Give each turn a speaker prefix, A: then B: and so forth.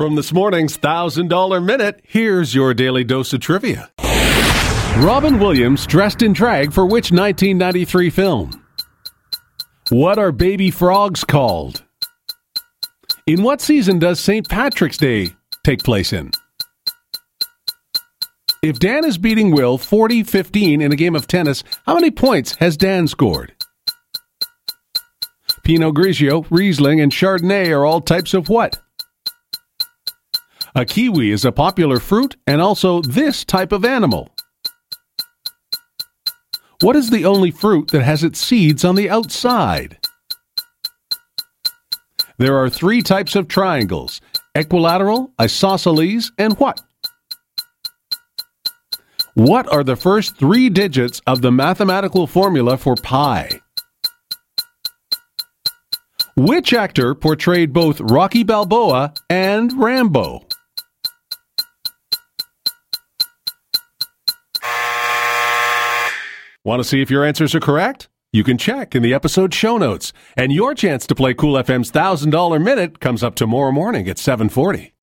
A: From this morning's $1,000 Minute, here's your daily dose of trivia. Robin Williams dressed in drag for which 1993 film? What are baby frogs called? In what season does St. Patrick's Day take place in? If Dan is beating Will 40 15 in a game of tennis, how many points has Dan scored? Pinot Grigio, Riesling, and Chardonnay are all types of what? A kiwi is a popular fruit and also this type of animal. What is the only fruit that has its seeds on the outside? There are three types of triangles equilateral, isosceles, and what? What are the first three digits of the mathematical formula for pi? Which actor portrayed both Rocky Balboa and Rambo? Want to see if your answers are correct? You can check in the episode show notes. And your chance to play Kool FM's $1,000 minute comes up tomorrow morning at 740.